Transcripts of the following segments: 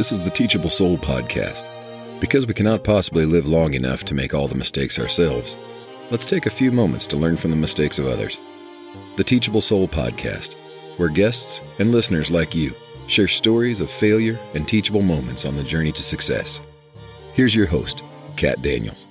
This is the Teachable Soul podcast. Because we cannot possibly live long enough to make all the mistakes ourselves, let's take a few moments to learn from the mistakes of others. The Teachable Soul podcast, where guests and listeners like you share stories of failure and teachable moments on the journey to success. Here's your host, Kat Daniels.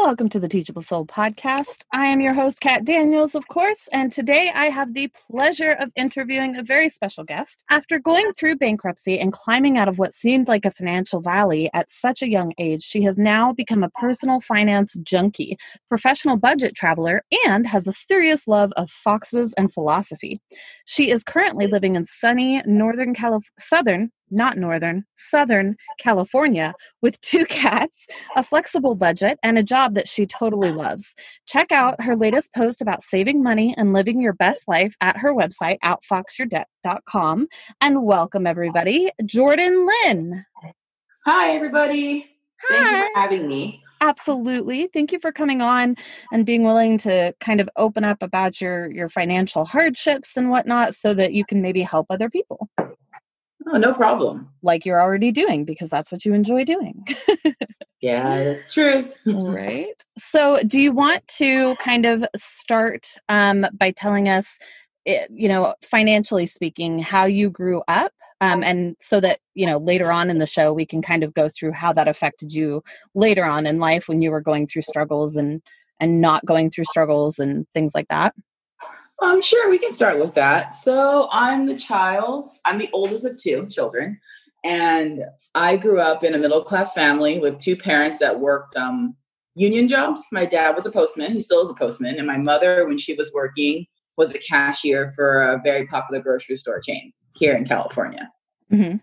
Welcome to the Teachable Soul podcast. I am your host, Kat Daniels, of course, and today I have the pleasure of interviewing a very special guest. After going through bankruptcy and climbing out of what seemed like a financial valley at such a young age, she has now become a personal finance junkie, professional budget traveler, and has a serious love of foxes and philosophy. She is currently living in sunny Northern California, Southern not northern, southern California with two cats, a flexible budget, and a job that she totally loves. Check out her latest post about saving money and living your best life at her website, outfoxyourdebt.com. And welcome, everybody, Jordan Lynn. Hi, everybody. Hi. Thank you for having me. Absolutely. Thank you for coming on and being willing to kind of open up about your your financial hardships and whatnot so that you can maybe help other people. Oh, no problem. Like you're already doing because that's what you enjoy doing. yeah, that's true. right. So, do you want to kind of start um, by telling us, eh, you know, financially speaking, how you grew up? Um, and so that, you know, later on in the show, we can kind of go through how that affected you later on in life when you were going through struggles and and not going through struggles and things like that. Um, sure, we can start with that. So I'm the child. I'm the oldest of two children, and I grew up in a middle class family with two parents that worked um, union jobs. My dad was a postman. He still is a postman, and my mother, when she was working, was a cashier for a very popular grocery store chain here in California. Mm-hmm.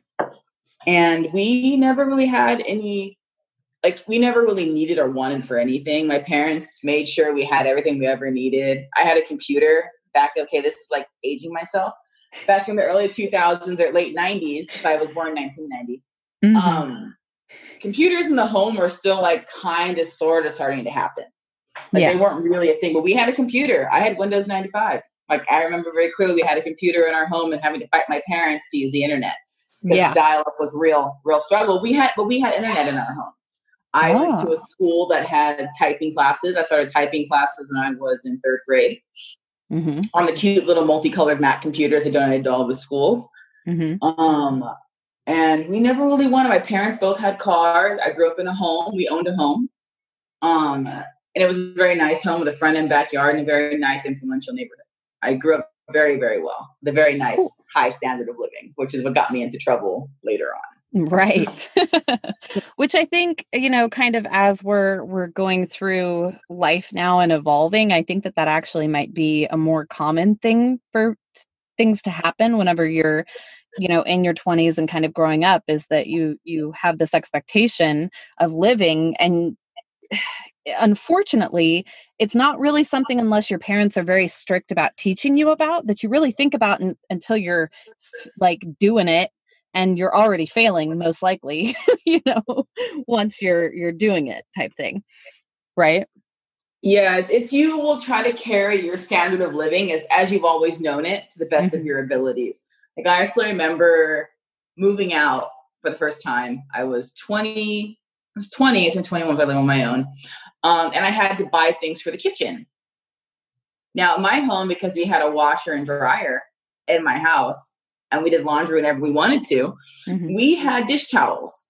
And we never really had any like we never really needed or wanted for anything. My parents made sure we had everything we ever needed. I had a computer back, okay, this is like aging myself. Back in the early 2000s or late 90s, if I was born in 1990, mm-hmm. um, computers in the home were still like kind of sort of starting to happen. Like yeah. they weren't really a thing, but we had a computer. I had Windows 95. Like I remember very clearly we had a computer in our home and having to fight my parents to use the internet. Yeah. dial up was real, real struggle. We had, but we had internet in our home. I oh. went to a school that had typing classes. I started typing classes when I was in third grade mm-hmm. on the cute little multicolored Mac computers they donated to all the schools. Mm-hmm. Um, and we never really wanted. My parents both had cars. I grew up in a home. We owned a home. Um, and it was a very nice home with a front and backyard and a very nice influential neighborhood. I grew up very, very well. The very nice cool. high standard of living, which is what got me into trouble later on. Right. Which I think, you know, kind of as we're we're going through life now and evolving, I think that that actually might be a more common thing for things to happen whenever you're you know in your 20s and kind of growing up is that you you have this expectation of living and eh, unfortunately it's not really something unless your parents are very strict about teaching you about that you really think about in, until you're like doing it and you're already failing most likely you know once you're you're doing it type thing right? Yeah it's, it's, you will try to carry your standard of living as as you've always known it to the best mm-hmm. of your abilities. Like i still remember moving out for the first time. I was 20 i was 20 and 21 i live on my own um, and i had to buy things for the kitchen. Now my home because we had a washer and dryer in my house and we did laundry whenever we wanted to, mm-hmm. we had dish towels,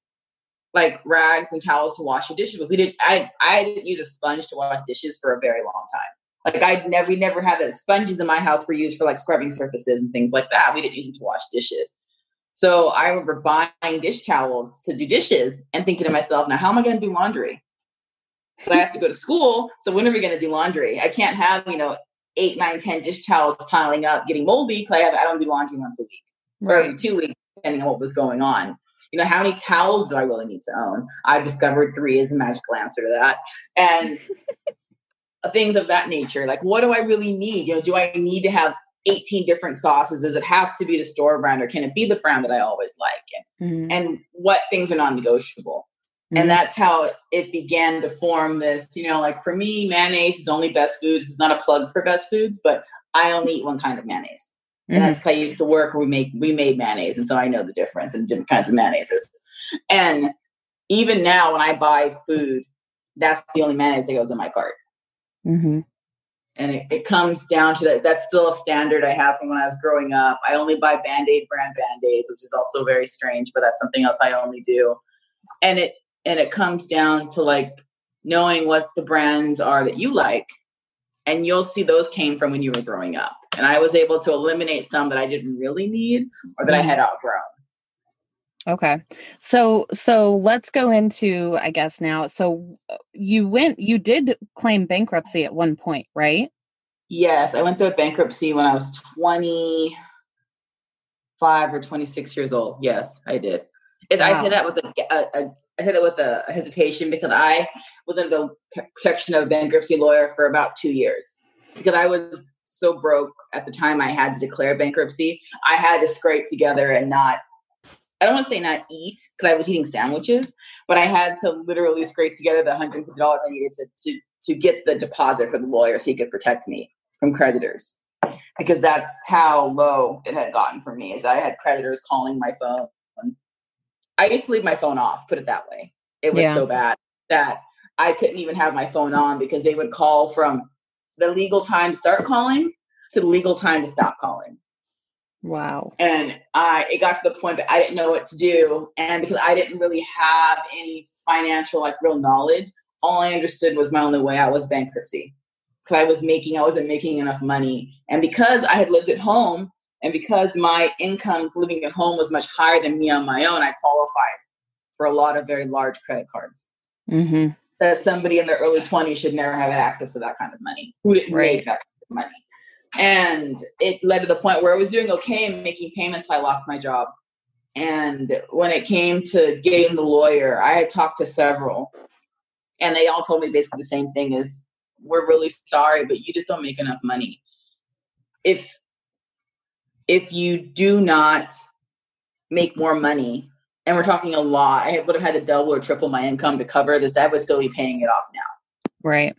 like rags and towels to wash the dishes with. We did I I didn't use a sponge to wash dishes for a very long time. Like I never we never had that sponges in my house were used for like scrubbing surfaces and things like that. We didn't use them to wash dishes. So I remember buying dish towels to do dishes and thinking to myself, now how am I going to do laundry? So I have to go to school. So when are we going to do laundry? I can't have, you know, eight, nine, ten dish towels piling up, getting moldy because I, I don't do laundry once a week right. or two weeks, depending on what was going on. You know, how many towels do I really need to own? I discovered three is a magical answer to that. And things of that nature. Like, what do I really need? You know, do I need to have 18 different sauces? Does it have to be the store brand or can it be the brand that I always like? And, mm-hmm. and what things are non negotiable? Mm-hmm. And that's how it began to form this, you know, like for me, mayonnaise is only best foods. It's not a plug for best foods, but I only eat one kind of mayonnaise. And that's because I used to work we make we made mayonnaise, and so I know the difference in different kinds of mayonnaises. And even now, when I buy food, that's the only mayonnaise that goes in my cart. Mm-hmm. And it, it comes down to that. That's still a standard I have from when I was growing up. I only buy Band Aid brand Band Aids, which is also very strange, but that's something else I only do. And it and it comes down to like knowing what the brands are that you like and you'll see those came from when you were growing up. And i was able to eliminate some that i didn't really need or that i had outgrown. Okay. So so let's go into i guess now so uh, you went you did claim bankruptcy at one point right? Yes i went through a bankruptcy when i was 25 or 26 years old. Yes i did. Wow. i say that with a, a, a I said it with a hesitation because I was under the protection of a bankruptcy lawyer for about two years because I was so broke at the time I had to declare bankruptcy. I had to scrape together and not, I don't want to say not eat because I was eating sandwiches, but I had to literally scrape together the $150 I needed to, to, to get the deposit for the lawyer so he could protect me from creditors because that's how low it had gotten for me is I had creditors calling my phone I used to leave my phone off, put it that way. It was yeah. so bad that I couldn't even have my phone on because they would call from the legal time to start calling to the legal time to stop calling. Wow. And I it got to the point that I didn't know what to do. And because I didn't really have any financial like real knowledge, all I understood was my only way out was bankruptcy. Because I was making I wasn't making enough money. And because I had lived at home and because my income living at home was much higher than me on my own, I qualified for a lot of very large credit cards. Mm-hmm. That somebody in their early 20s should never have had access to that kind of money. Who didn't right. make that kind of money? And it led to the point where I was doing okay and making payments. I lost my job. And when it came to getting the lawyer, I had talked to several, and they all told me basically the same thing: is we're really sorry, but you just don't make enough money. If if you do not make more money, and we're talking a lot, I would have had to double or triple my income to cover this. I would still be paying it off now. Right.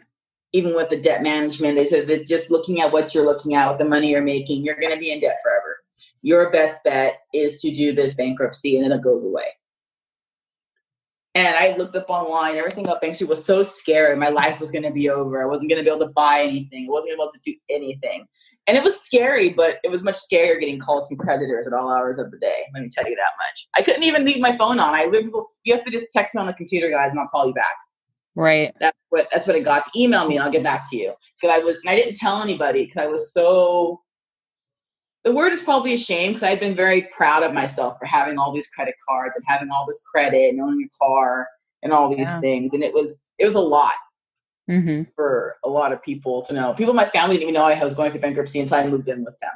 Even with the debt management, they said that just looking at what you're looking at with the money you're making, you're going to be in debt forever. Your best bet is to do this bankruptcy and then it goes away. And I looked up online, everything about bankruptcy was so scary. My life was going to be over. I wasn't going to be able to buy anything. I wasn't going to be able to do anything. And it was scary, but it was much scarier getting calls from creditors at all hours of the day. Let me tell you that much. I couldn't even leave my phone on. I literally, you have to just text me on the computer, guys, and I'll call you back. Right. That's what that's what it got to. Email me and I'll get back to you. Because I was, and I didn't tell anybody because I was so the word is probably a shame because I'd been very proud of myself for having all these credit cards and having all this credit and owning a car and all these yeah. things. And it was it was a lot mm-hmm. for a lot of people to know. People in my family didn't even know I was going through bankruptcy until I moved in with them.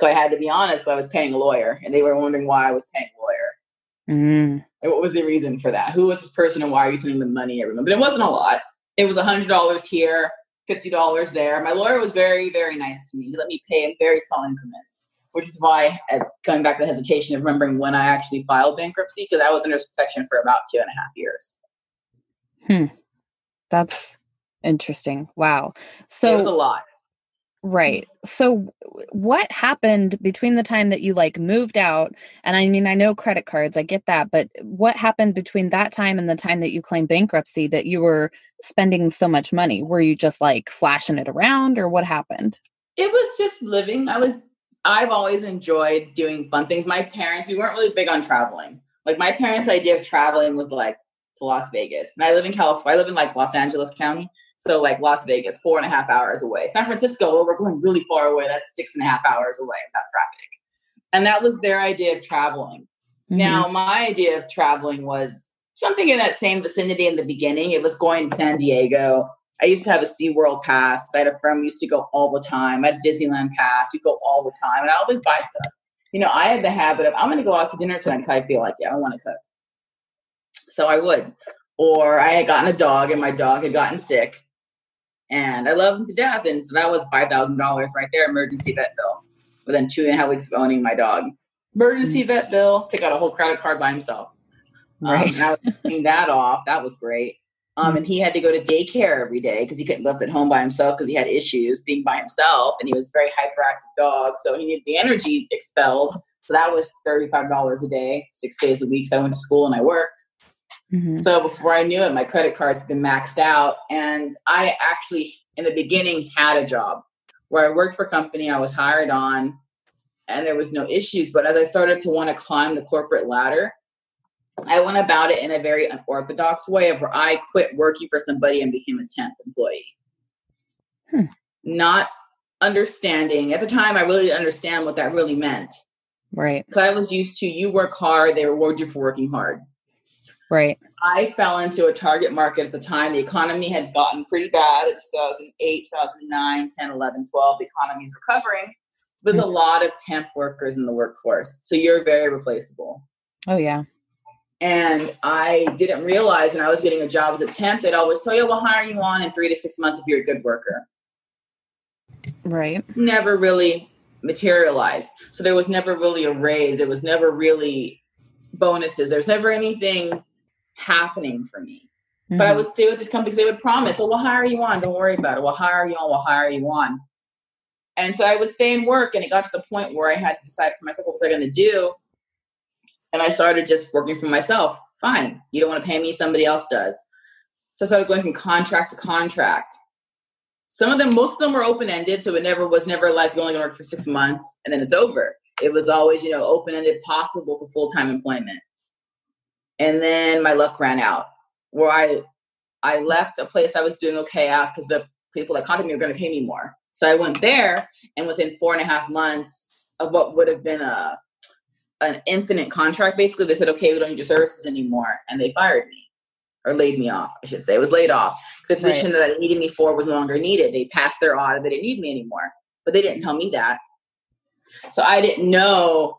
So I had to be honest, but I was paying a lawyer, and they were wondering why I was paying a lawyer. Mm-hmm. And what was the reason for that? Who was this person, and why are you sending them money every month? But it wasn't a lot. It was a hundred dollars here, fifty dollars there. My lawyer was very, very nice to me. He let me pay in very small increments which is why, going back to the hesitation of remembering when I actually filed bankruptcy, because I was under protection for about two and a half years. Hmm. That's interesting. Wow. So it was a lot. Right. So what happened between the time that you like moved out and I mean I know credit cards, I get that, but what happened between that time and the time that you claimed bankruptcy that you were spending so much money? Were you just like flashing it around or what happened? It was just living. I was I've always enjoyed doing fun things. My parents, we weren't really big on traveling. Like my parents' idea of traveling was like to Las Vegas. And I live in California. I live in like Los Angeles County. So like Las Vegas, four and a half hours away. San Francisco, well, we're going really far away. That's six and a half hours away without traffic. And that was their idea of traveling. Mm-hmm. Now, my idea of traveling was something in that same vicinity in the beginning. It was going to San Diego, I used to have a SeaWorld pass. I had a friend who used to go all the time. I had a Disneyland pass. You go all the time. And I always buy stuff. You know, I had the habit of, I'm going to go out to dinner tonight because I feel like it. I don't want to cook. So I would. Or I had gotten a dog and my dog had gotten sick. And I love him to death. And so that was $5,000 right there, emergency vet bill. Within two and a half weeks of owning my dog. Emergency mm-hmm. vet bill, took out a whole credit card by himself. Um, right. Um, and I was that off. That was great. Um, and he had to go to daycare every day because he couldn't left at home by himself because he had issues being by himself and he was a very hyperactive dog. So he needed the energy expelled. So that was $35 a day, six days a week. So I went to school and I worked. Mm-hmm. So before I knew it, my credit card had been maxed out. And I actually, in the beginning, had a job where I worked for a company. I was hired on and there was no issues. But as I started to want to climb the corporate ladder, I went about it in a very unorthodox way of where I quit working for somebody and became a temp employee. Hmm. Not understanding at the time, I really didn't understand what that really meant. Right. Because I was used to you work hard, they reward you for working hard. Right. I fell into a target market at the time. The economy had gotten pretty bad in 2008, 2009, 10, 11, 12. The economy is recovering. There's a hmm. lot of temp workers in the workforce. So you're very replaceable. Oh, yeah. And I didn't realize when I was getting a job as a temp, they'd always tell you, we'll hire you on in three to six months if you're a good worker. Right. Never really materialized. So there was never really a raise. There was never really bonuses. There's never anything happening for me. Mm-hmm. But I mm-hmm. would stay with these companies. They would promise, oh, we'll hire you on. Don't worry about it. We'll hire you on. We'll hire you on. And so I would stay and work. And it got to the point where I had to decide for myself what was I going to do. And I started just working for myself. Fine. You don't want to pay me, somebody else does. So I started going from contract to contract. Some of them, most of them were open ended. So it never was never like you only gonna work for six months and then it's over. It was always, you know, open ended, possible to full time employment. And then my luck ran out where I I left a place I was doing okay at because the people that contacted me were going to pay me more. So I went there, and within four and a half months of what would have been a an infinite contract, basically, they said, "Okay, we don't need your services anymore," and they fired me or laid me off. I should say, it was laid off. The position right. that they needed me for was no longer needed. They passed their audit; they didn't need me anymore. But they didn't tell me that, so I didn't know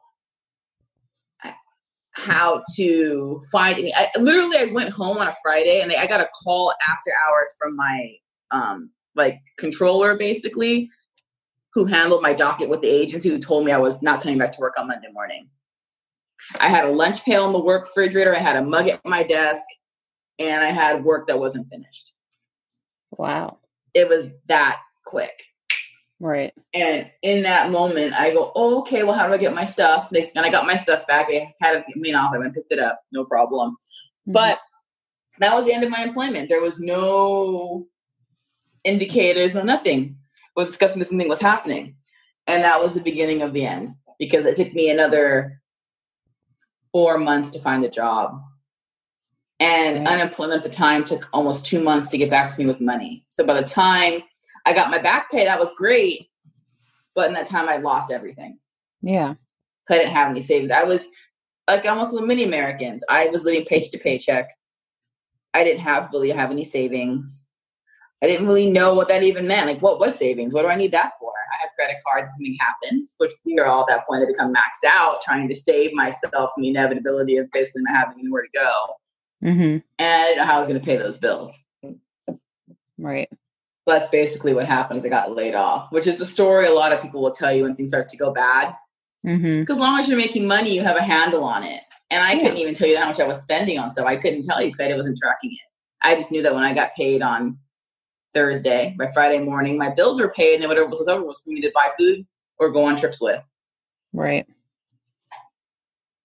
how to find me. I literally I went home on a Friday and they, I got a call after hours from my um like controller basically who handled my docket with the agency who told me I was not coming back to work on Monday morning. I had a lunch pail in the work refrigerator, I had a mug at my desk, and I had work that wasn't finished. Wow. It was that quick. Right. And in that moment, I go, oh, okay, well, how do I get my stuff? They, and I got my stuff back. They had it me off. I went and picked it up. No problem. Mm-hmm. But that was the end of my employment. There was no indicators, no nothing. I was discussing this something was happening. And that was the beginning of the end because it took me another four months to find a job. And right. unemployment at the time took almost two months to get back to me with money. So by the time I got my back pay. That was great. But in that time, I lost everything. Yeah. I didn't have any savings. I was like almost the many Americans. I was living paycheck to paycheck. I didn't have really have any savings. I didn't really know what that even meant. Like, what was savings? What do I need that for? I have credit cards. Something happens, which we are all at that point to become maxed out, trying to save myself from the inevitability of basically not having anywhere to go. Mm-hmm. And I didn't know how I was going to pay those bills. Right that's basically what happened. Is I got laid off, which is the story a lot of people will tell you when things start to go bad. Because mm-hmm. as long as you're making money, you have a handle on it. And I yeah. couldn't even tell you how much I was spending on stuff. I couldn't tell you because I wasn't tracking it. I just knew that when I got paid on Thursday, by Friday morning, my bills were paid, and then whatever was left over was for me to buy food or go on trips with. Right.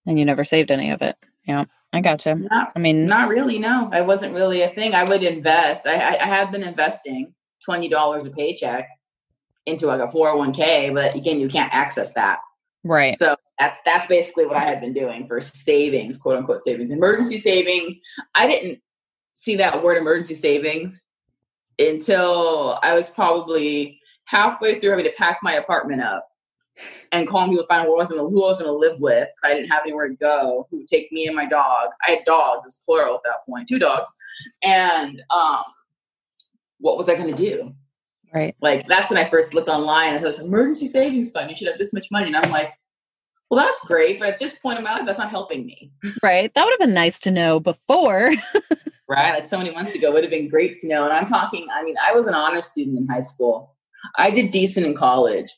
And you never saved any of it. Yeah. I gotcha. Not, I mean, not really. No, I wasn't really a thing. I would invest. I, I, I had been investing, $20 a paycheck into like a 401k, but again, you can't access that. Right. So that's that's basically what I had been doing for savings, quote unquote savings, emergency savings. I didn't see that word emergency savings until I was probably halfway through having to pack my apartment up and calling people to find out who I was gonna, who I was going to live with. because I didn't have anywhere to go. Who would take me and my dog? I had dogs, it's plural at that point, two dogs, and um, what was I going to do? Right. Like that's when I first looked online and said, emergency savings fund. You should have this much money. And I'm like, well, that's great. But at this point in my life, that's not helping me. Right. That would have been nice to know before. right. Like so many months ago would have been great to know. And I'm talking, I mean, I was an honor student in high school. I did decent in college.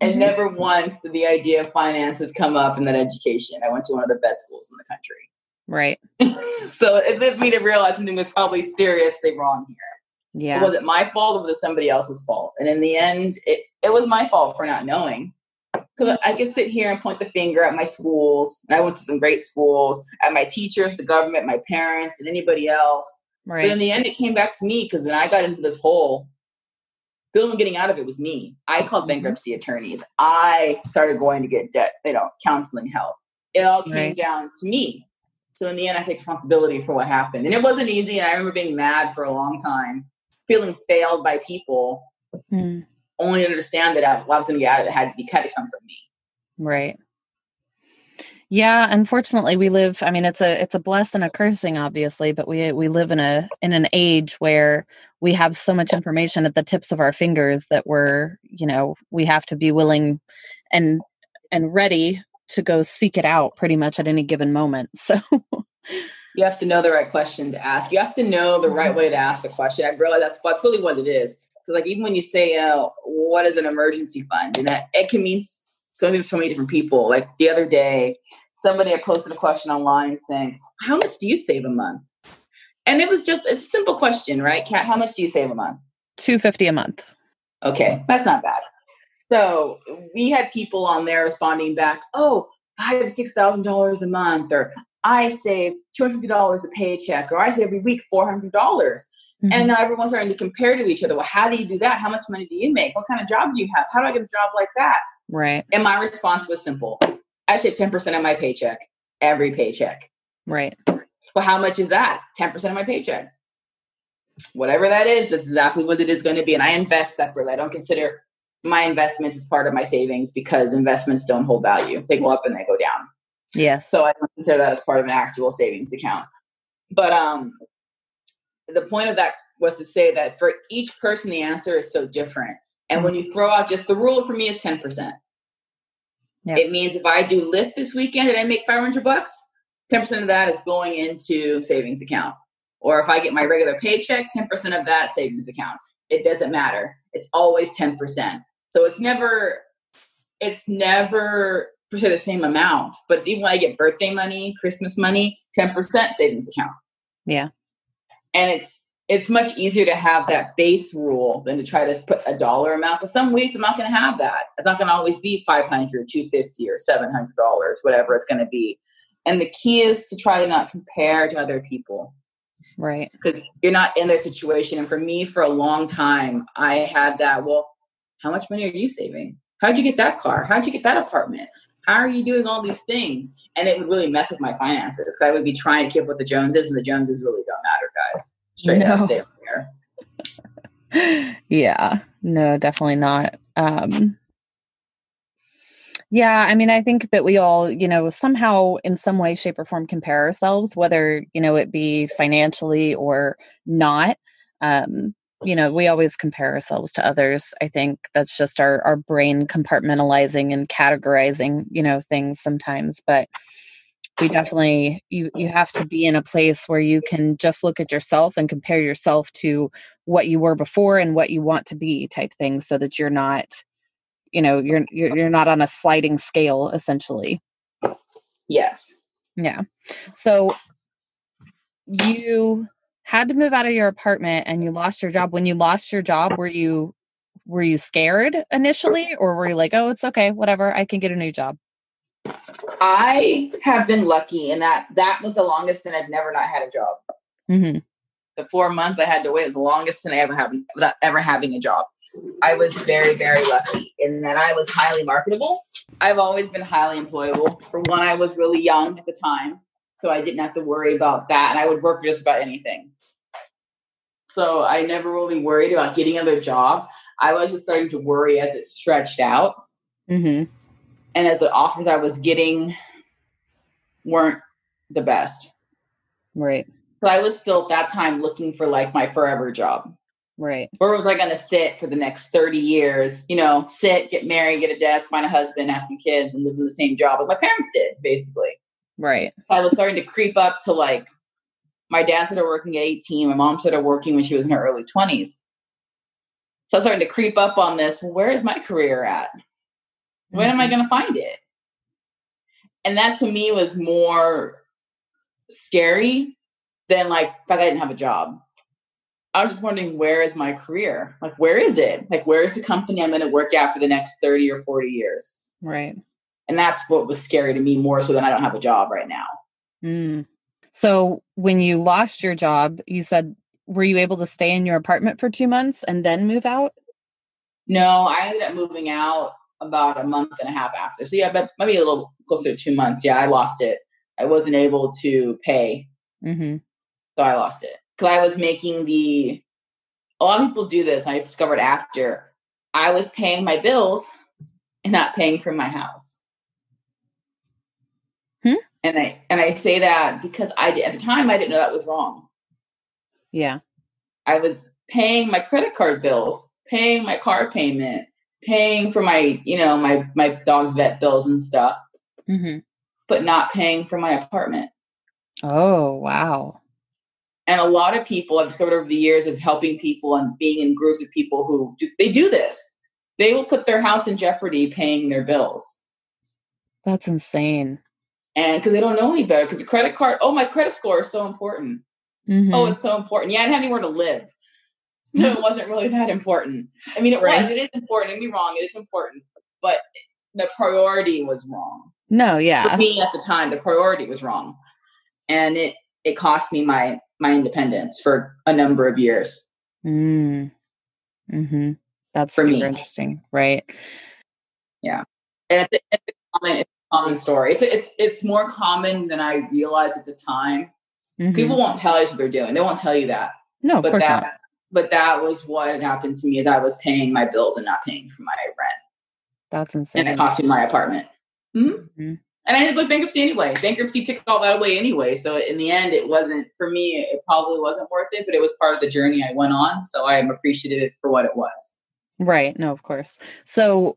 And mm-hmm. never once did the idea of finances come up in that education. I went to one of the best schools in the country. Right. so it led me to realize something was probably seriously wrong here. Yeah. It wasn't my fault, or was it somebody else's fault. And in the end, it, it was my fault for not knowing. Because I could sit here and point the finger at my schools, and I went to some great schools, at my teachers, the government, my parents, and anybody else. right. But in the end, it came back to me because when I got into this hole, the only one getting out of it was me. I called Mhm. bankruptcy attorneys. I started going to get debt, you know, counseling help. It all came Right. down to me. So in the end, I take responsibility for what happened, and it wasn't easy. And I remember being mad for a long time, feeling failed by people, Mm, only to understand that I was going to get out of it had to be cut to come from me. right. Yeah, unfortunately we live I mean it's a it's a blessing and a cursing obviously, but we we live in a in an age where we have so much information at the tips of our fingers that we're, you know, we have to be willing and and ready to go seek it out pretty much at any given moment. So You have to know the right question to ask. You have to know the right way to ask the question. I realize that's that's really what it is. Because like even when you say, uh, "What is an emergency fund?" and that it can mean something to so many different people. Like the other day, somebody had posted a question online saying, "How much do you save a month?" And it was just it's a simple question, right, Kat? How much do you save a month? 250 a month. Okay, that's not bad. So we had people on there responding back, "Oh, five six thousand dollars a month," or "I save two hundred fifty dollars a paycheck," or "I save every week four hundred dollars." Mhm. And now everyone's starting to compare to each other. Well, how do you do that? How much money do you make? What kind of job do you have? How do I get a job like that? right. And my response was simple: I save ten percent of my paycheck every paycheck. Right. Well, how much is that? Ten percent of my paycheck. Whatever that is, that's exactly what it is going to be. And I invest separately. I don't consider my investments as part of my savings because investments don't hold value. They go up and they go down. Yes. So I don't consider that as part of an actual savings account. But um, the point of that was to say that for each person, the answer is so different. And when you throw out just the rule for me is 10%. Yeah. It means if I do Lyft this weekend and I make 500 bucks, 10% of that is going into savings account. Or if I get my regular paycheck, 10% of that savings account. It doesn't matter. It's always 10%. So it's never, it's never se the same amount, but it's even when I get birthday money, Christmas money, 10% savings account. Yeah. And it's it's much easier to have that base rule than to try to put a dollar amount. Because some weeks I'm not going to have that. It's not going to always be 500, 250 or $700, whatever it's going to be. And the key is to try to not compare to other people Right. because you're not in their situation. And for me, for a long time, I had that. Well, how much money are you saving? How'd you get that car? How'd you get that apartment? How are you doing all these things? And it would really mess with my finances because I would be trying to keep up with the Joneses, and the Joneses really don't matter, guys. Straight No. up, they yeah no definitely not um yeah i mean i think that we all you know somehow in some way shape or form compare ourselves whether you know it be financially or not um you know we always compare ourselves to others i think. That's just our our brain compartmentalizing and categorizing you know things sometimes but we definitely you you have to be in a place where you can just look at yourself and compare yourself to what you were before and what you want to be type thing so that you're not you know you're you're, you're not on a sliding scale essentially. Yes. yeah. So you had to move out of your apartment and you lost your job when you lost your job were you were you scared initially or were you like oh it's okay whatever i can get a new job I have been lucky in that that was the longest and I've never not had a job. mm-hmm. The four months I had to wait was the longest and I ever have without ever having a job. I was very, very lucky in that I was highly marketable. I've always been highly employable. For one, I was really young at the time, so I didn't have to worry about that, and I would work for just about anything. So I never really worried about getting another job. I was just starting to worry as it stretched out. Mm-hmm. and as the offers I was getting weren't the best. right So I was still at that time looking for like my forever job. right Where was I going to sit for the next 30 years? You know, sit, get married, get a desk, find a husband, have some kids, and live in the same job that my parents did, basically. right I was starting to creep up to like my dad started working at 18, my mom started working when she was in her early 20s. So I starting to creep up on this. Where is my career at? When am I going to find it? And that to me was more scary than like if I didn't have a job. I was just wondering where is my career? Like where is it? Like where is the company I'm going to work at for the next 30 or 40 years? Right. And that's what was scary to me more so than I don't have a job right now. Mm. So when you lost your job, you said were you able to stay in your apartment for 2 months and then move out? No, I ended up moving out about a month and a half after. So yeah, but maybe a little closer to 2 months. Yeah, I lost it. I wasn't able to pay. Mhm. So I lost it. Cuz I was making the a lot of people do this. I discovered after I was paying my bills and not paying for my house. And I and I say that because I at the time I didn't know that was wrong. Yeah. I was paying my credit card bills, paying my car payment, paying for my, you know, my my dog's vet bills and stuff, Mhm. but not paying for my apartment. Oh, wow. And a lot of people I've discovered over the years of helping people and being in groups of people who do, they do this. They will put their house in jeopardy paying their bills. That's insane. And because they don't know any better, because the credit card, oh, my credit score is so important. Mhm. Oh, it's so important. Yeah, I didn't have anywhere to live. So it wasn't really that important. I mean, it Right. was, it is important. Don't me wrong, it is important. But the priority was wrong. no, yeah For me at the time, the priority was wrong. And it it cost me my my independence for a number of years. Mm. Mhm. That's For super me. interesting, right? Yeah and it's, a- it's a common, it's a common story. It's it's it's more common than I realized at the time. Mhm. People won't tell you what they're doing. They won't tell you that. No, of but course that not. but that was what had happened to me is I was paying my bills and not paying for my rent. That's insane. And it cost me my apartment. Mhm. Mhm. And I ended up with bankruptcy anyway. Bankruptcy took all that away anyway. So in the end, it wasn't for me. It probably wasn't worth it, but it was part of the journey I went on. So I am appreciative for what it was. Right. No, of course. So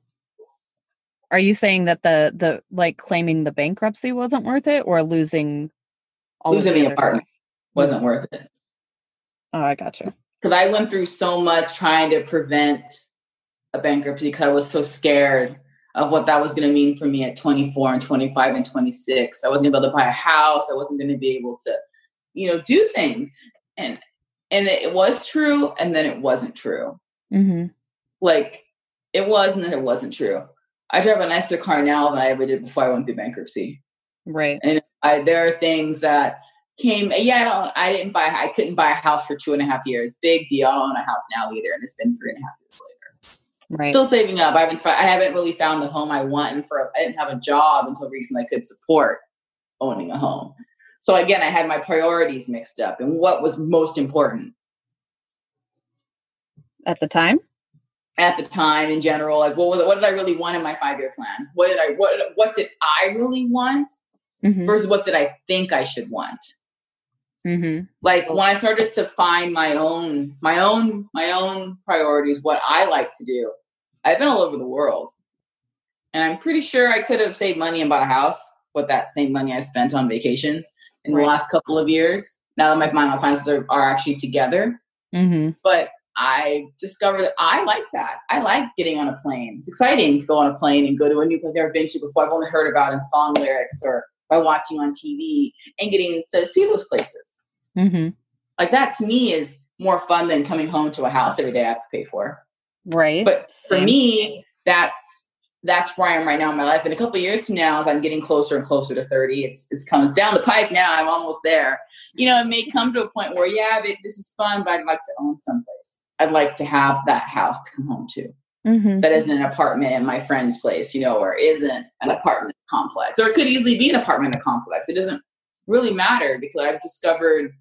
are you saying that the the like claiming the bankruptcy wasn't worth it or losing all Losing the the apartment stuff? wasn't worth it Oh, I gotcha. because I went through so much trying to prevent a bankruptcy because I was so scared of what that was going to mean for me at 24 and 25 and 26. I wasn't going to be able to buy a house. I wasn't going to be able to, you know, do things. And and it was true, and then it wasn't true. hmm like it was and then it wasn't true. I drive a nicer car now than I ever did before I went through bankruptcy. Right. And I there are things that came yeah, I don't I didn't buy I couldn't buy a house for two and a half years. Big deal. I don't own a house now either, and it's been three and a half years later. Right. Still saving up. I haven't I haven't really found the home I want and for I didn't have a job until recently I could support owning a home. So again, I had my priorities mixed up and what was most important At the time? At the time in general like what was what did i really want in my five year plan? What did i what what did i really want hmm versus what did i think i should want? Hmm like when i started to find my own my own my own priorities what i like to do i've been all over the world. And i'm pretty sure i could have saved money and bought a house with that same money i spent on vacations in Right. the last couple of years now that my, my finances are, are actually together. Hmm but I discovered that I like that. I like getting on a plane. It's exciting to go on a plane and go to a new place I've never been to before. I've only heard about in song lyrics or by watching on TV and getting to see those places. hmm Like that to me is more fun than coming home to a house every day I have to pay for. Right. But for Same. me, that's that's where I am right now in my life. In a couple of years from now, as I'm getting closer and closer to 30, it's it comes down the pipe now. I'm almost there. You know, it may come to a point where, yeah, but this is fun, but I'd like to own someplace. I'd like to have that house to come home to hmm that isn't an apartment in my friend's place, you know, or isn't an apartment complex, or it could easily be an apartment complex. It doesn't really matter because I've discovered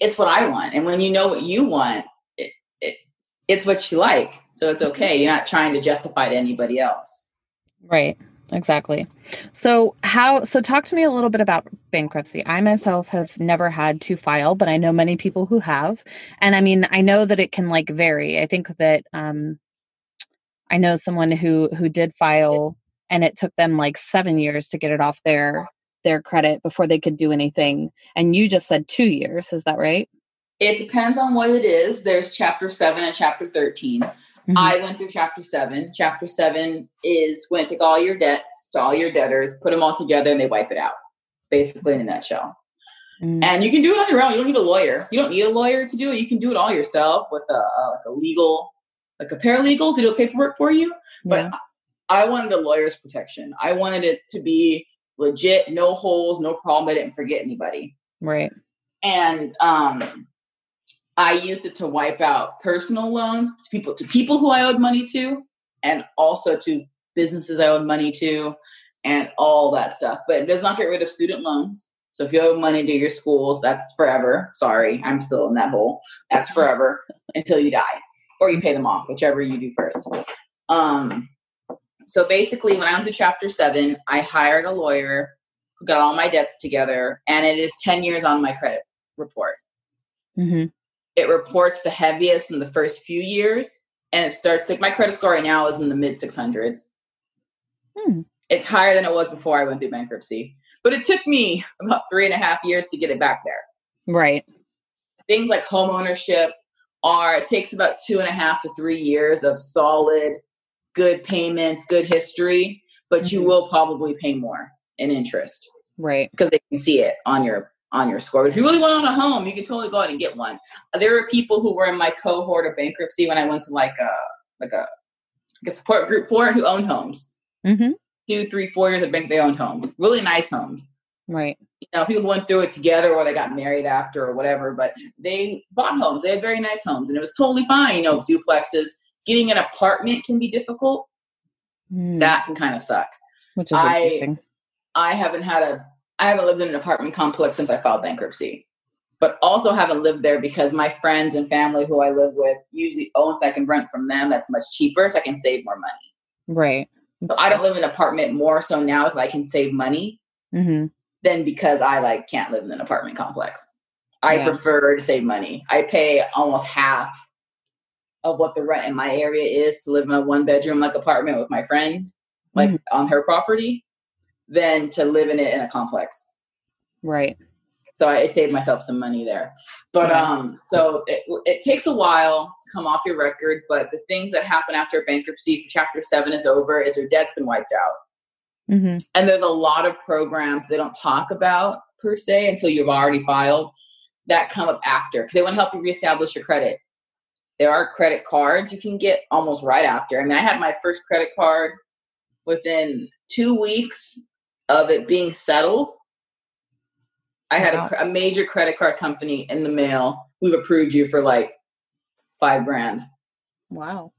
it's what I want. And when you know what you want, it, it it's what you like. So it's okay. You're not trying to justify to anybody else. Right. Exactly. So how so talk to me a little bit about bankruptcy. I myself have never had to file, but I know many people who have. And I mean, I know that it can like vary. I think that um I know someone who who did file and it took them like 7 years to get it off their their credit before they could do anything. And you just said 2 years, is that right? It depends on what it is. There's chapter seven and chapter 13. Mhm. I went through chapter seven. Chapter seven is when it took all your debts to all your debtors, put them all together, and they wipe it out, basically in a nutshell. Mm. And you can do it on your own. You don't need a lawyer. You don't need a lawyer to do it. You can do it all yourself with a, a like a legal, like a paralegal to do the paperwork for you. But yeah. I wanted a lawyer's protection. I wanted it to be legit, no holes, no problem. I didn't forget anybody. Right. And um, I used it to wipe out personal loans to people to people who I owed money to, and also to businesses I owed money to, and all that stuff. But it does not get rid of student loans. So if you owe money to your schools, that's forever. Sorry, I'm still in that hole. That's forever until you die, or you pay them off, whichever you do first. Um, so basically, when I went to Chapter Seven, I hired a lawyer got all my debts together, and it is ten years on my credit report. Mm-hmm. It reports the heaviest in the first few years, and it starts like my credit score right now is in the mid six hundreds. Hmm. It's higher than it was before I went through bankruptcy. But it took me about three and a half years to get it back there. Right. Things like home ownership are, it takes about two and a half to three years of solid, good payments, good history, but mm-hmm. you will probably pay more in interest. Right. Because they can see it on your on your score. But if you really want on a home, you can totally go out and get one. There were people who were in my cohort of bankruptcy when I went to like a like a, like a support group for it who owned homes. Mm-hmm two, three, four years of bank they owned homes, really nice homes. Right. You know, people went through it together or they got married after or whatever, but they bought homes. They had very nice homes and it was totally fine. You know, duplexes. Getting an apartment can be difficult. Mm. That can kind of suck. Which is I, interesting. I haven't had a I haven't lived in an apartment complex since I filed bankruptcy. But also haven't lived there because my friends and family who I live with usually own so I can rent from them. That's much cheaper, so I can save more money. Right. So I don't live in an apartment more so now if I can save money mm-hmm. than because I like can't live in an apartment complex. I yeah. prefer to save money. I pay almost half of what the rent in my area is to live in a one bedroom like apartment with my friend, like mm-hmm. on her property, than to live in it in a complex. Right. So I saved myself some money there. But um, so it, it takes a while to come off your record. But the things that happen after bankruptcy, for Chapter Seven is over, is your debt's been wiped out. Mm-hmm. And there's a lot of programs they don't talk about per se until you've already filed that come up after because they want to help you reestablish your credit. There are credit cards you can get almost right after. I mean, I had my first credit card within two weeks of it being settled I had wow. a, a, major credit card company in the mail. We've approved you for like five grand. Wow.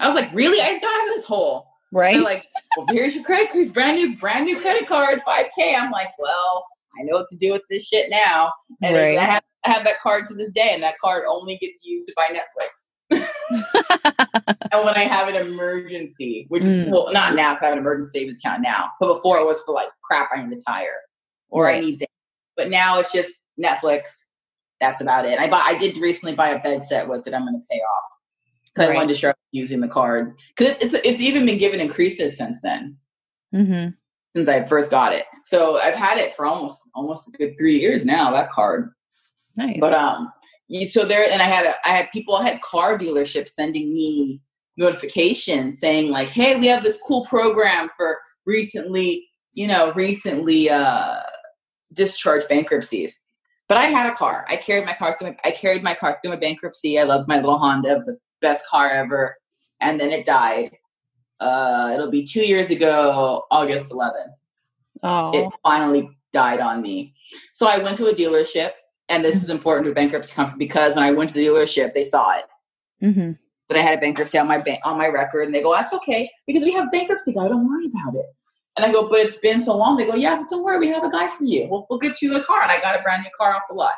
I was like, really? I just got out of this hole. Right. They're like, well, here's your credit card, brand new, brand new credit card, 5K. I'm like, well, I know what to do with this shit now. And right. I, have, I have that card to this day, and that card only gets used to buy Netflix. and when I have an emergency, which is mm. well, not now because I have an emergency savings account now, but before it was for like crap I need to tire or right. I need but now it's just Netflix. That's about it. I bought. I did recently buy a bed set with it. I'm going to pay off because right. I wanted to start using the card because it's it's even been given increases since then. Mm-hmm. Since I first got it, so I've had it for almost almost a good three years now. That card. Nice. But um, so there, and I had a, I had people I had car dealerships sending me notifications saying like, "Hey, we have this cool program for recently, you know, recently uh discharge bankruptcies. But I had a car. I carried my car through. I carried my car through my bankruptcy. I loved my little Honda. It was the best car ever. And then it died. Uh, it'll be two years ago, August 11th. Oh. It finally died on me. So I went to a dealership, and this is important to a bankruptcy company because when I went to the dealership, they saw it. Mm-hmm. But I had a bankruptcy on my bank on my record, and they go, "That's okay because we have bankruptcy guy. Don't worry about it." And I go, but it's been so long. They go, yeah, but don't worry, we have a guy for you. We'll, we'll get you a car. And I got a brand new car off the lot.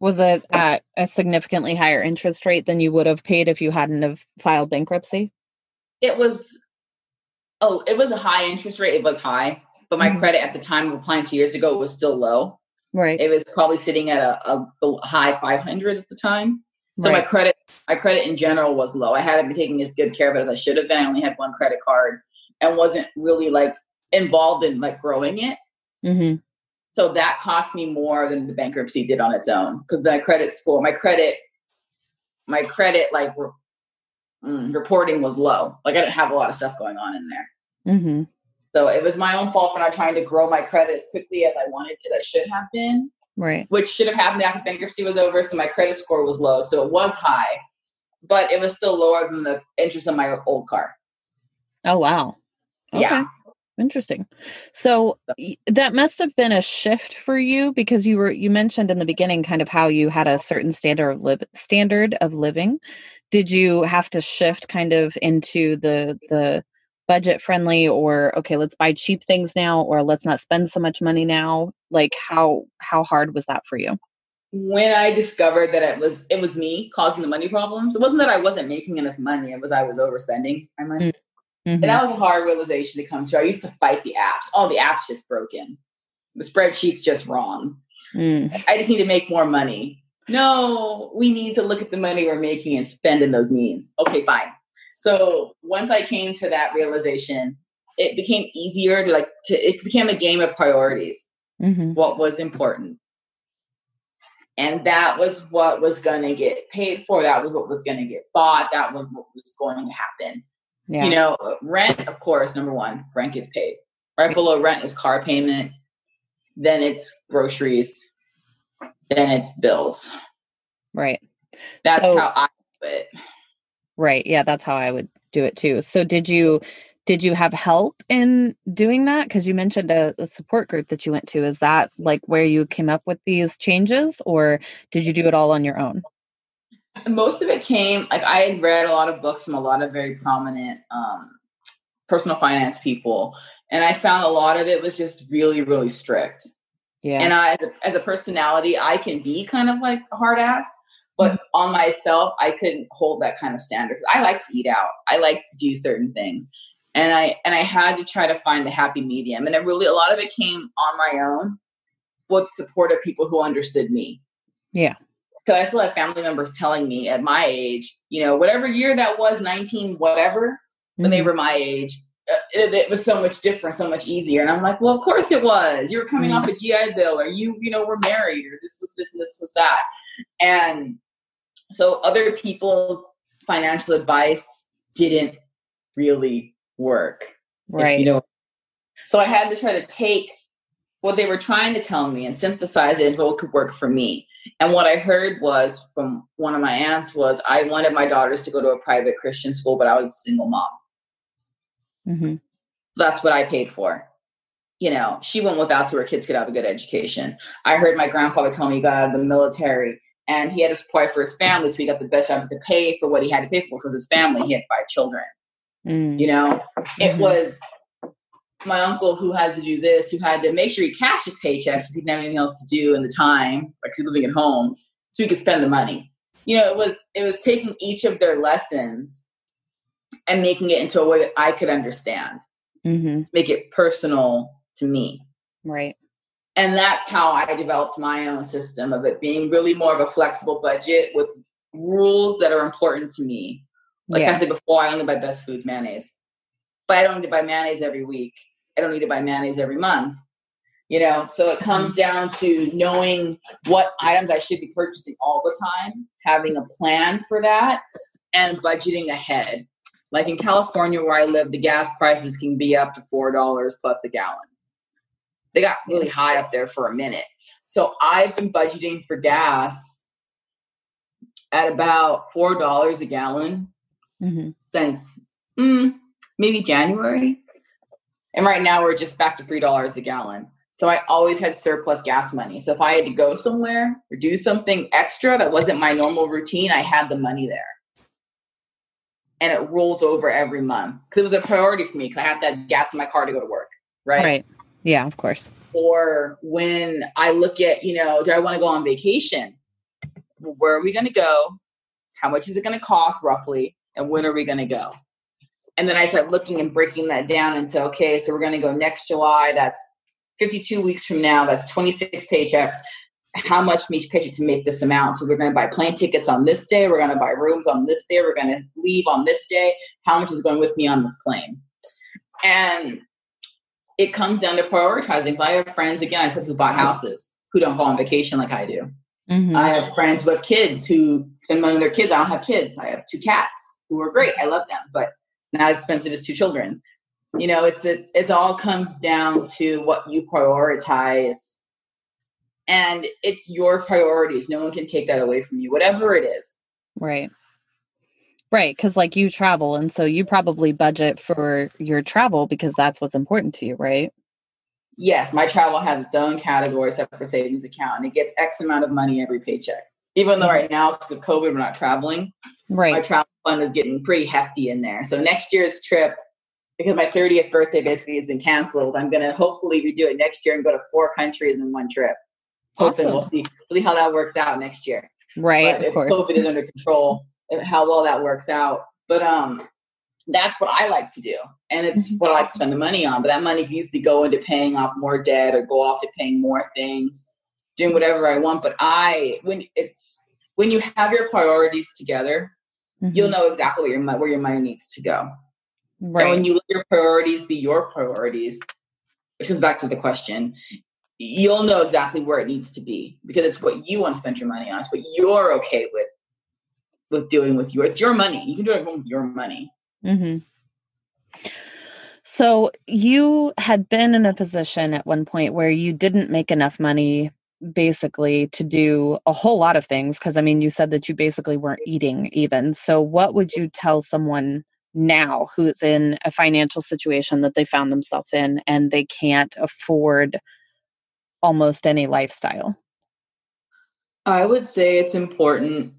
Was it at a significantly higher interest rate than you would have paid if you hadn't have filed bankruptcy? It was, oh, it was a high interest rate. It was high, but my mm-hmm. credit at the time of applying two years ago was still low. Right. It was probably sitting at a, a, high 500 at the time. So right. my credit, my credit in general was low. I hadn't been taking as good care of it as I should have been. I only had one credit card and wasn't really like involved in like growing it. Mm-hmm. So that cost me more than the bankruptcy did on its own because my credit score, my credit, my credit like mm, reporting was low. Like I didn't have a lot of stuff going on in there. Mm-hmm. So it was my own fault for not trying to grow my credit as quickly as I wanted, as I should have been. Right. Which should have happened after bankruptcy was over. So my credit score was low. So it was high, but it was still lower than the interest on my old car. Oh, wow. Okay. Yeah. Interesting. So that must have been a shift for you because you were you mentioned in the beginning kind of how you had a certain standard of live standard of living. Did you have to shift kind of into the the budget friendly or okay, let's buy cheap things now or let's not spend so much money now? Like how how hard was that for you? When I discovered that it was it was me causing the money problems, it wasn't that I wasn't making enough money, it was I was overspending my money. Mm. Mm-hmm. And that was a hard realization to come to. I used to fight the apps. All the apps just broken. The spreadsheet's just wrong. Mm. I just need to make more money. No, we need to look at the money we're making and spend in those means. Okay, fine. So once I came to that realization, it became easier to like to it became a game of priorities. Mm-hmm. What was important. And that was what was going to get paid for. That was what was going to get bought. That was what was going to happen. Yeah. You know, rent, of course, number one, rent gets paid. Right below rent is car payment, then it's groceries, then it's bills. Right. That's so, how I do it. Right. Yeah, that's how I would do it too. So did you did you have help in doing that because you mentioned a, a, support group that you went to is that like where you came up with these changes or did you do it all on your own most of it came like I had read a lot of books from a lot of very prominent um, personal finance people, and I found a lot of it was just really, really strict. Yeah. And I, as a, as a personality, I can be kind of like a hard ass, but mm-hmm. on myself, I couldn't hold that kind of standard. I like to eat out. I like to do certain things, and I and I had to try to find the happy medium. And it really, a lot of it came on my own with support of people who understood me. Yeah. So I still have family members telling me at my age, you know, whatever year that was, 19, whatever, when mm-hmm. they were my age, uh, it, it, was so much different, so much easier. And I'm like, well, of course it was. You were coming mm-hmm. off a GI Bill, or you, you know, were married, or this was this and this was that. And so other people's financial advice didn't really work. Right. you know, so I had to try to take what they were trying to tell me and synthesize it into what could work for me. And what I heard was from one of my aunts was I wanted my daughters to go to a private Christian school, but I was a single mom. Mm-hmm. So that's what I paid for. You know, she went without so her kids could have a good education. I heard my grandfather tell me he got out of the military and he had to support for his family, so he got the best job to pay for what he had to pay for because his family. He had five children. Mm. You know, it mm-hmm. was my uncle who had to do this, who had to make sure he cashed his paychecks because he didn't have anything else to do in the time, like he's living at home, so he could spend the money. You know, it was it was taking each of their lessons and making it into a way that I could understand, mm-hmm. make it personal to me. Right. And that's how I developed my own system of it being really more of a flexible budget with rules that are important to me. Like yeah. I said before, I only buy best foods mayonnaise but I don't need to buy mayonnaise every week. I don't need to buy mayonnaise every month. You know, so it comes mm-hmm. down to knowing what items I should be purchasing all the time, having a plan for that, and budgeting ahead. Like in California, where I live, the gas prices can be up to $4 plus a gallon. They got really high up there for a minute. So I've been budgeting for gas at about $4 a gallon mm-hmm. since mm, maybe January. And right now we're just back to $3 a gallon. So I always had surplus gas money. So if I had to go somewhere or do something extra that wasn't my normal routine, I had the money there. And it rolls over every month because it was a priority for me because I have to have gas in my car to go to work. Right. Right. Yeah, of course. Or when I look at, you know, do I want to go on vacation? Where are we going to go? How much is it going to cost roughly? And when are we going to go? And then I start looking and breaking that down into okay, so we're going to go next July. That's 52 weeks from now. That's 26 paychecks. How much from each paycheck to make this amount? So we're going to buy plane tickets on this day. We're going to buy rooms on this day. We're going to leave on this day. How much is going with me on this plane? And it comes down to prioritizing. I have friends, again, I said who bought houses who don't go on vacation like I do. Mm-hmm. I have friends with kids who spend money on their kids. I don't have kids. I have two cats who are great. I love them, but not as expensive as two children. You know, it's it's it's all comes down to what you prioritize. And it's your priorities. No one can take that away from you, whatever it is. Right. Right. Cause like you travel. And so you probably budget for your travel because that's what's important to you, right? Yes. My travel has its own category, separate savings account, and it gets X amount of money every paycheck. Even though mm-hmm. right now, because of COVID, we're not traveling. Right. My travel fund is getting pretty hefty in there. So next year's trip, because my 30th birthday basically has been canceled, I'm going to hopefully redo it next year and go to four countries in one trip. Hoping awesome. we'll see, we'll see how that works out next year. Right. But if course. COVID is under control, how well that works out. But um, that's what I like to do, and it's mm-hmm. what I like to spend the money on. But that money can easily go into paying off more debt or go off to paying more things, doing whatever I want. But I, when it's when you have your priorities together, mm-hmm. you'll know exactly where your where your money needs to go. Right. And when you let your priorities be your priorities, which comes back to the question, you'll know exactly where it needs to be because it's what you want to spend your money on. It's what you're okay with with doing with your it's your money. You can do it with your money. Mm-hmm. So you had been in a position at one point where you didn't make enough money basically to do a whole lot of things because I mean you said that you basically weren't eating even. So what would you tell someone now who's in a financial situation that they found themselves in and they can't afford almost any lifestyle? I would say it's important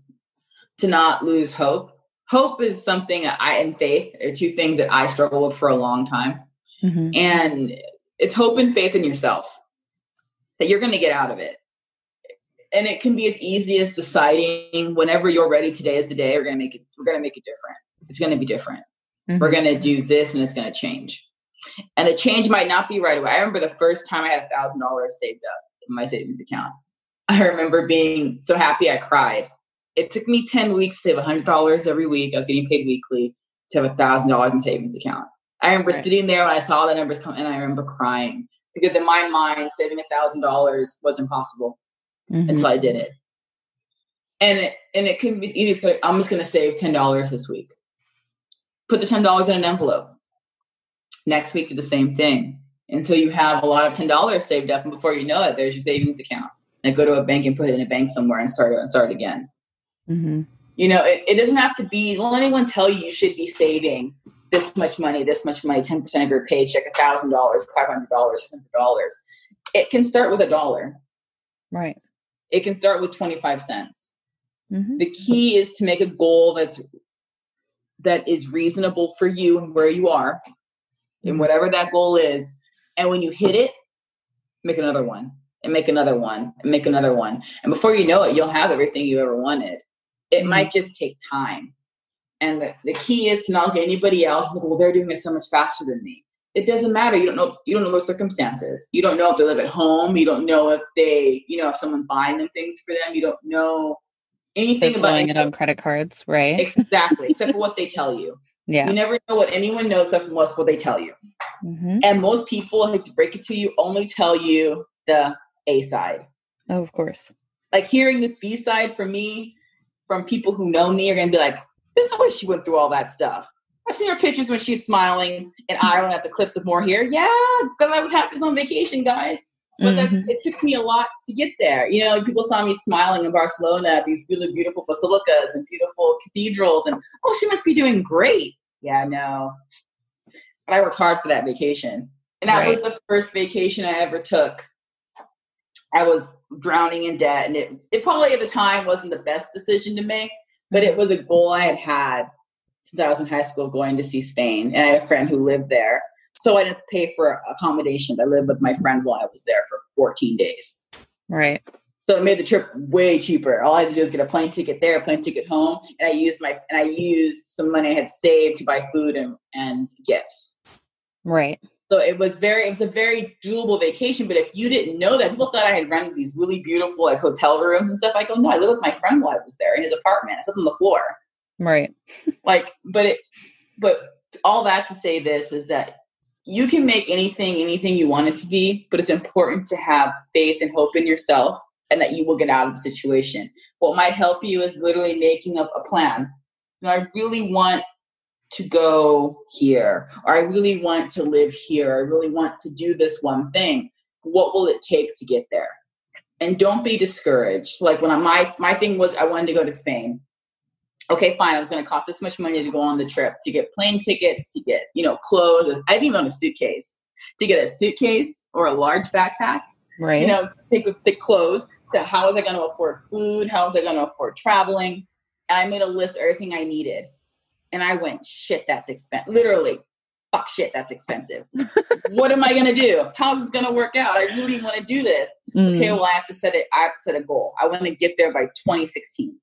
to not lose hope. Hope is something I and faith are two things that I struggle with for a long time. Mm-hmm. And it's hope and faith in yourself that you're going to get out of it. And it can be as easy as deciding whenever you're ready today is the day we're going to make it we're going to make it different. It's going to be different. Mm-hmm. We're going to do this and it's going to change. And the change might not be right away. I remember the first time I had a thousand dollars saved up in my savings account. I remember being so happy I cried it took me 10 weeks to save $100 every week. I was getting paid weekly to have $1,000 in savings account. I remember right. sitting there when I saw the numbers come and I remember crying because in my mind, saving $1,000 was impossible mm-hmm. until I did it. And it, and it could be easy. So I'm just going to save $10 this week. Put the $10 in an envelope. Next week, do the same thing until you have a lot of $10 saved up. And before you know it, there's your savings account. And go to a bank and put it in a bank somewhere and start it and start again. Mm-hmm. You know, it, it doesn't have to be, don't let anyone tell you you should be saving this much money, this much money, 10% of your paycheck, $1,000, $500, $600. It can start with a dollar. Right. It can start with 25 cents. Mm-hmm. The key is to make a goal that's that is reasonable for you and where you are and mm-hmm. whatever that goal is. And when you hit it, make another one and make another one and make another one. And before you know it, you'll have everything you ever wanted it mm-hmm. might just take time. And the, the key is to not look at anybody else and well, they're doing it so much faster than me. It doesn't matter. You don't know you don't know their circumstances. You don't know if they live at home. You don't know if they, you know, if someone buying them things for them. You don't know anything They're about it on credit cards, right? Exactly, except for what they tell you. Yeah. You never know what anyone knows except for what they tell you. Mm-hmm. And most people, I hate to break it to you, only tell you the A side. Oh, of course. Like hearing this B side for me from people who know me are going to be like, there's no way she went through all that stuff. I've seen her pictures when she's smiling in Ireland at the cliffs of Moher. Yeah, that was happening on vacation, guys. But mm-hmm. that's, it took me a lot to get there. You know, people saw me smiling in Barcelona at these really beautiful basilicas and beautiful cathedrals, and oh, she must be doing great. Yeah, no. But I worked hard for that vacation. And that right. was the first vacation I ever took I was drowning in debt, and it it probably at the time wasn't the best decision to make, but it mm-hmm. was a goal I had had since I was in high school going to see Spain, and I had a friend who lived there, so I didn't have to pay for accommodation. I lived with my friend while I was there for 14 days. Right. So it made the trip way cheaper. All I had to do was get a plane ticket there, a plane ticket home, and I used my and I used some money I had saved to buy food and, and gifts. Right. So it was very, it was a very doable vacation. But if you didn't know that, people thought I had rented these really beautiful like hotel rooms and stuff. I go, no, I lived with my friend while I was there in his apartment. I slept on the floor. Right. like, but it, but all that to say this is that you can make anything anything you want it to be, but it's important to have faith and hope in yourself and that you will get out of the situation. What might help you is literally making up a plan. You know, I really want to go here, or I really want to live here, I really want to do this one thing. What will it take to get there? And don't be discouraged. Like when I, my my thing was I wanted to go to Spain. Okay, fine. I was going to cost this much money to go on the trip, to get plane tickets, to get you know clothes. I didn't even own a suitcase. To get a suitcase or a large backpack, right? You know, pick with the clothes. To how was I going to afford food? How was I going to afford traveling? And I made a list of everything I needed and I went, shit, that's expensive. Literally, fuck shit, that's expensive. what am I gonna do? How's this gonna work out? I really want to do this. Mm. Okay, well, I have to set it. I have to set a goal. I want to get there by 2016.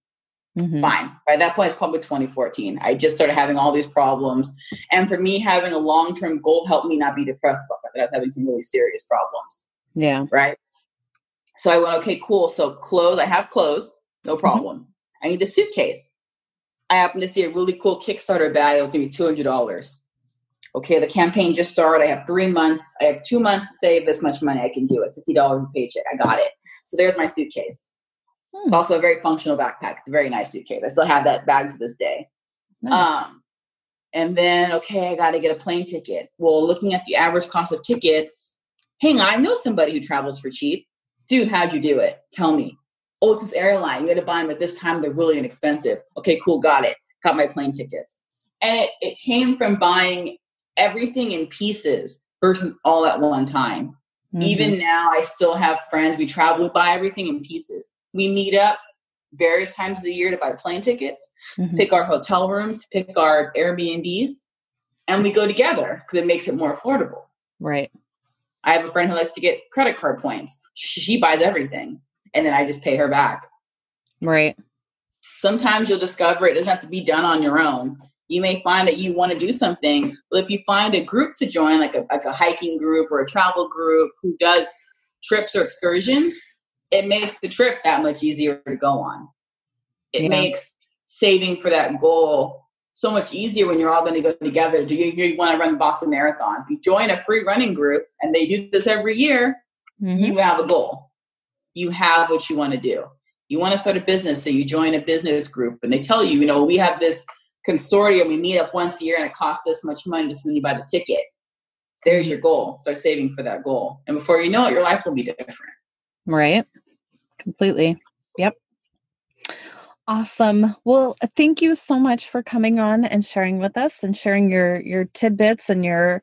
Mm-hmm. Fine. By that point, it's probably 2014. I just started having all these problems, and for me, having a long-term goal helped me not be depressed about that. I was having some really serious problems. Yeah. Right. So I went, okay, cool. So clothes, I have clothes, no mm-hmm. problem. Mm-hmm. I need a suitcase. I happened to see a really cool Kickstarter bag. It was gonna be two hundred dollars. Okay, the campaign just started. I have three months. I have two months to save this much money. I can do it. Fifty dollars a paycheck. I got it. So there's my suitcase. Hmm. It's also a very functional backpack. It's a very nice suitcase. I still have that bag to this day. Nice. Um, and then okay, I got to get a plane ticket. Well, looking at the average cost of tickets, hang on, I know somebody who travels for cheap. Dude, how'd you do it? Tell me oh, it's this airline. You got to buy them at this time. They're really inexpensive. Okay, cool. Got it. Got my plane tickets. And it, it came from buying everything in pieces versus all at one time. Mm-hmm. Even now, I still have friends. We travel, we buy everything in pieces. We meet up various times of the year to buy plane tickets, mm-hmm. pick our hotel rooms, to pick our Airbnbs, and we go together because it makes it more affordable. Right. I have a friend who likes to get credit card points. She buys everything and then I just pay her back. Right. Sometimes you'll discover it doesn't have to be done on your own. You may find that you want to do something, but if you find a group to join, like a, like a hiking group or a travel group who does trips or excursions, it makes the trip that much easier to go on. It yeah. makes saving for that goal so much easier when you're all going to go together. Do you, you want to run the Boston Marathon? If you join a free running group and they do this every year, mm-hmm. you have a goal you have what you want to do. You want to start a business, so you join a business group, and they tell you, you know, we have this consortium. We meet up once a year, and it costs this much money just when you buy the ticket. There's your goal. Start saving for that goal, and before you know it, your life will be different. Right. Completely. Yep. Awesome. Well, thank you so much for coming on and sharing with us and sharing your your tidbits and your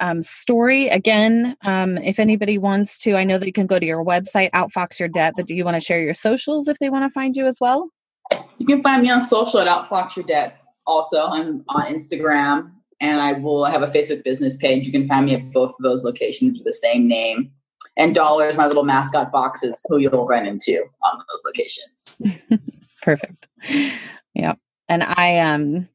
um, story. Again, um, if anybody wants to, I know that you can go to your website, Outfox Your Debt, but do you want to share your socials if they want to find you as well? You can find me on social at Outfox Your Debt. Also, I'm on Instagram and I will have a Facebook business page. You can find me at both of those locations with the same name. And dollars, my little mascot boxes, who you'll run into on those locations. Perfect. Yeah. And I um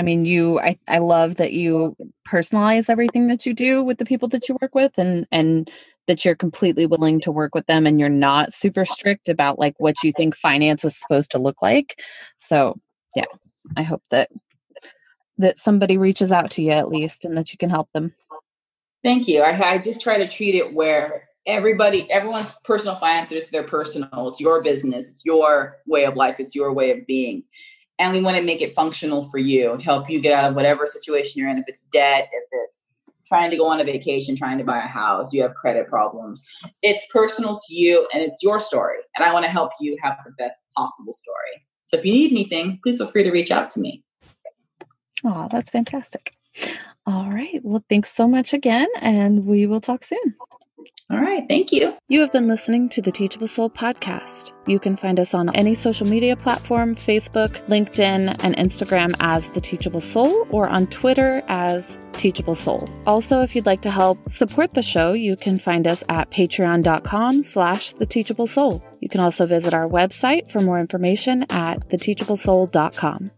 I mean, you I, I love that you personalize everything that you do with the people that you work with and and that you're completely willing to work with them and you're not super strict about like what you think finance is supposed to look like. So yeah, I hope that that somebody reaches out to you at least and that you can help them. Thank you. I, I just try to treat it where everybody, everyone's personal finance is their personal. It's your business. It's your way of life. It's your way of being and we want to make it functional for you to help you get out of whatever situation you're in. If it's debt if it's trying to go on a vacation trying to buy a house you have credit problems. It's personal to you and it's your story. And i want to help you have the best possible story. So if you need anything please feel free to reach out to me. Oh that's fantastic. All right. Well thanks so much again and we will talk soon all right. Thank you. You have been listening to the Teachable Soul podcast. You can find us on any social media platform Facebook, LinkedIn, and Instagram as The Teachable Soul or on Twitter as Teachable Soul. Also, if you'd like to help support the show, you can find us at patreon.com slash The Teachable Soul. You can also visit our website for more information at theteachablesoul.com.